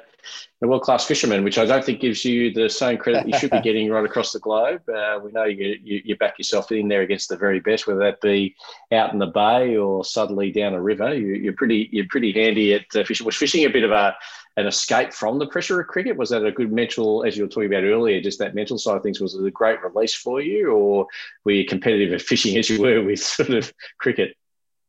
a world class fisherman, which I don't think gives you the same credit you should be [LAUGHS] getting right across the globe. Uh, we know you, you, you back yourself in there against the very best, whether that be out in the bay or suddenly down a river. You, are pretty you're pretty handy at uh, fishing. Was fishing a bit of a an escape from the pressure of cricket? Was that a good mental, as you were talking about earlier, just that mental side of things? Was it a great release for you, or were you competitive at fishing as you were with sort of cricket?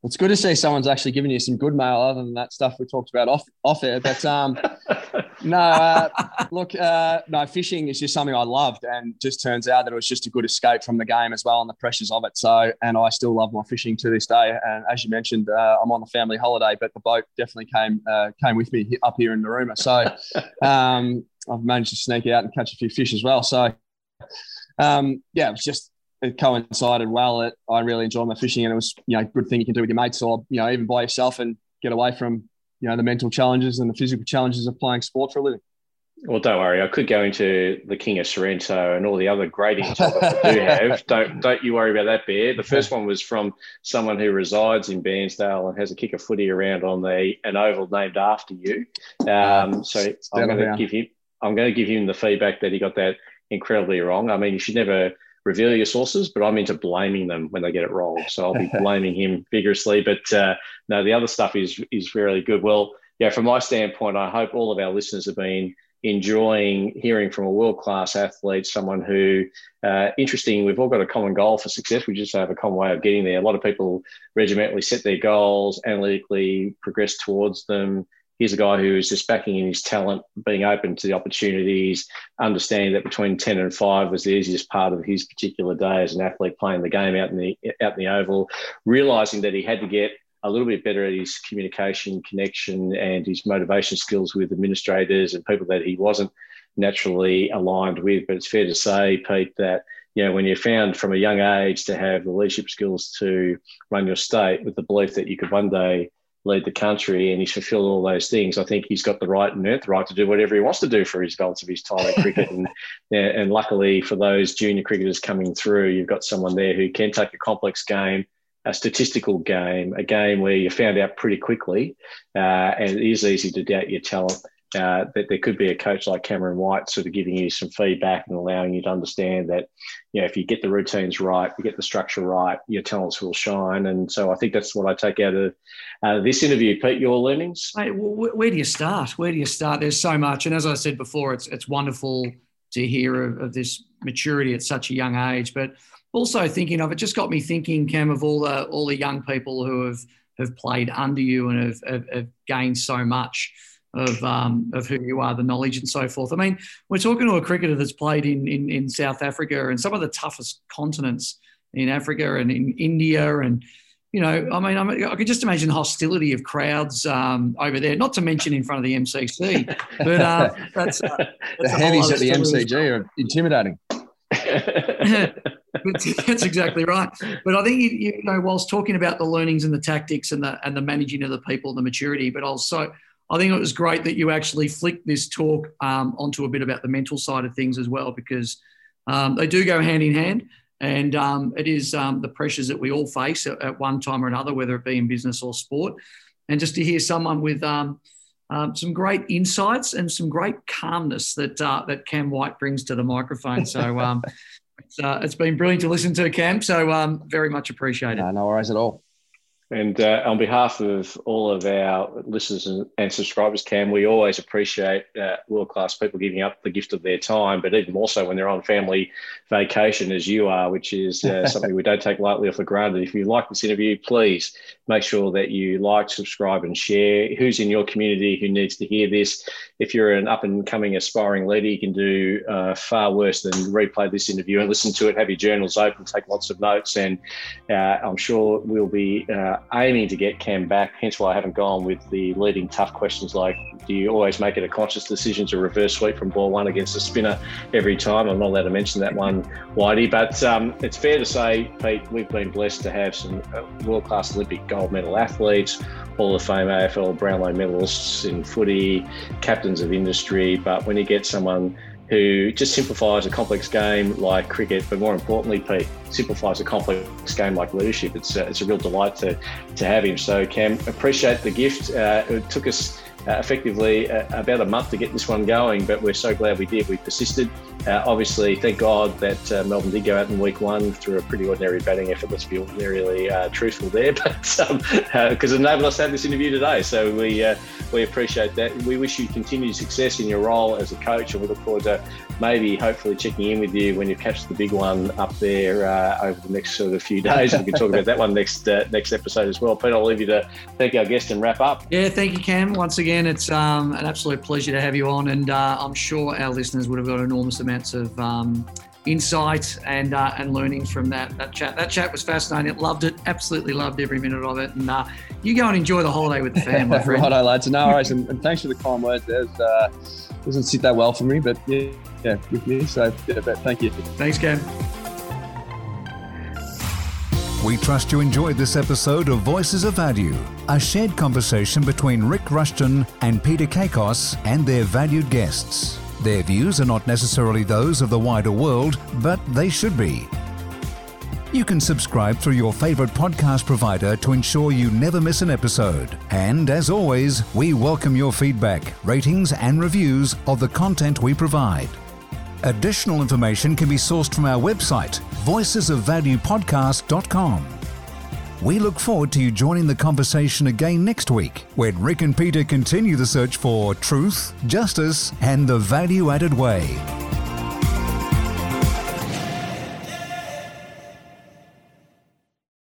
It's good to see someone's actually giving you some good mail other than that stuff we talked about off off air. But um, [LAUGHS] no, uh, look, uh, no, fishing is just something I loved, and just turns out that it was just a good escape from the game as well and the pressures of it. So, and I still love my fishing to this day. And as you mentioned, uh, I'm on the family holiday, but the boat definitely came uh, came with me up here in Narooma. So, [LAUGHS] um, I've managed to sneak out and catch a few fish as well. So, um, yeah, it was just it coincided well. It, I really enjoyed my fishing, and it was you know a good thing you can do with your mates, or you know even by yourself, and get away from you know the mental challenges and the physical challenges of playing sport for a living. Well, don't worry. I could go into the King of Sorrento and all the other grading topics I do have. [LAUGHS] Don't don't you worry about that, Bear. The first one was from someone who resides in Bairnsdale and has a kick of footy around on the an oval named after you. Um, so I'm going to give him I'm going to give him the feedback that he got that incredibly wrong. I mean, you should never reveal your sources, but I'm into blaming them when they get it wrong. So I'll be [LAUGHS] blaming him vigorously. But uh, no, the other stuff is is really good. Well, yeah, from my standpoint, I hope all of our listeners have been enjoying hearing from a world class athlete, someone who, uh, interesting, we've all got a common goal for success. We just have a common way of getting there. A lot of people regimentally set their goals, analytically progress towards them, he's a guy who is just backing in his talent, being open to the opportunities, understanding that between 10 and 5 was the easiest part of his particular day as an athlete playing the game out in the out in the oval, realizing that he had to get a little bit better at his communication, connection, and his motivation skills with administrators and people that he wasn't naturally aligned with. But it's fair to say, Pete, that you know, when you're found from a young age to have the leadership skills to run your state with the belief that you could one day lead the country and he's fulfilled all those things, I think he's got the right and the right to do whatever he wants to do for his balance of his time at cricket. and, [LAUGHS] and luckily for those junior cricketers coming through, you've got someone there who can take a complex game, a statistical game, a game where you found out pretty quickly, uh, and it is easy to doubt your talent uh, that there could be a coach like Cameron White sort of giving you some feedback and allowing you to understand that, you know, if you get the routines right, you get the structure right, your talents will shine. And so I think that's what I take out of uh, this interview. Pete, your learnings? Hey, where do you start? Where do you start? There's so much. And as I said before, it's, it's wonderful to hear of, of this maturity at such a young age. But also thinking of it just got me thinking, Cam, of all the, all the young people who have, have played under you and have, have, have gained so much of um, of who you are, the knowledge and so forth. I mean, we're talking to a cricketer that's played in, in, in South Africa and some of the toughest continents in Africa and in India and you know, I mean, I, could just imagine the hostility of crowds um, over there. Not to mention in front of the MCC, but uh, [LAUGHS] that's, uh, that's the heavies at the MCG are intimidating. [LAUGHS] that's exactly right. But I think you, you know, whilst talking about the learnings and the tactics and the and the managing of the people, the maturity, but also I think it was great that you actually flicked this talk um, onto a bit about the mental side of things as well, because um, they do go hand in hand. And um, it is um, the pressures that we all face at, at, one time or another, whether it be in business or sport. And just to hear someone with um, um, some great insights and some great calmness that uh, that Cam White brings to the microphone. So [LAUGHS] it's, uh, it's been brilliant to listen to, Cam. So very much appreciated. No, no worries at all. And uh, on behalf of all of our listeners and, and subscribers, Cam, we always appreciate uh, world class people giving up the gift of their time, but even more so when they're on family vacation, as you are, which is uh, [LAUGHS] something we don't take lightly or for granted. If you like this interview, please make sure that you like, subscribe, and share. Who's in your community who needs to hear this? If you're an up and coming aspiring leader, you can do uh, far worse than replay this interview and listen to it, have your journals open, take lots of notes, and uh, I'm sure we'll be uh, aiming to get Cam back. Hence why I haven't gone with the leading tough questions like, do you always make it a conscious decision to reverse sweep from ball one against a spinner every time? I'm not allowed to mention that one, Whitey, but um, it's fair to say, Pete, we've been blessed to have some uh, world class Olympic gold medal athletes, Hall of Fame AFL Brownlow medalists in footy, captains of industry. But when you get someone who just simplifies a complex game like cricket, but more importantly, Pete, simplifies a complex game like leadership. It's a, it's a real delight to, to have him. So, Cam, appreciate the gift. Uh, it took us uh, effectively uh, about a month to get this one going, but we're so glad we did. We persisted. Uh, obviously, thank God that uh, Melbourne did go out in week one through a pretty ordinary batting effort. Let's be ordinarily uh, truthful there, [LAUGHS] but because um, uh, it enabled us to have this interview today, so we we appreciate that. We wish you continued success in your role as a coach, and we look forward to maybe hopefully checking in with you when you catch the big one up there over the next sort of few days. we can talk about that one next next episode as well. Pete, I'll leave you to thank our guest and wrap up. Yeah, thank you, Cam. Once again, it's um, an absolute pleasure to have you on, and uh, I'm sure our listeners would have got enormous amounts of um, insight and uh, and learnings from that that chat. That chat was fascinating. Loved it. Absolutely loved every minute of it. And uh, you go and enjoy the holiday with the [LAUGHS] family, my friend. Righto, lads. No worries, and, and, thanks for the kind words. There's uh, doesn't sit that well for me, but yeah, yeah, with you. So yeah, but thank you. Thanks, Cam. We trust you enjoyed this episode of Voices of Value, a shared conversation between Rick Rushton and Peter Kakos and their valued guests. Their views are not necessarily those of the wider world, but they should be. You can subscribe through your favorite podcast provider to ensure you never miss an episode. And as always, we welcome your feedback, ratings, and reviews of the content we provide. Additional information can be sourced from our website, voicesofvaluepodcast.com. We look forward to you joining the conversation again next week when Rick and Peter continue the search for truth, justice, and the value added way.